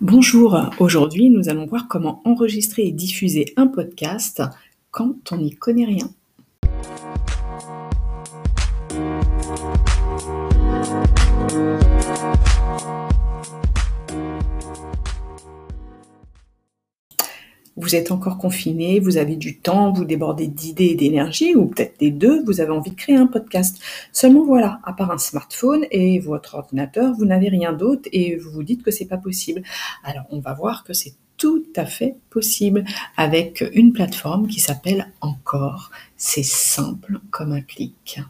Bonjour, aujourd'hui nous allons voir comment enregistrer et diffuser un podcast quand on n'y connaît rien. Vous êtes encore confiné, vous avez du temps, vous débordez d'idées et d'énergie, ou peut-être des deux, vous avez envie de créer un podcast. Seulement voilà, à part un smartphone et votre ordinateur, vous n'avez rien d'autre et vous vous dites que c'est pas possible. Alors on va voir que c'est tout à fait possible avec une plateforme qui s'appelle Encore. C'est simple comme un clic.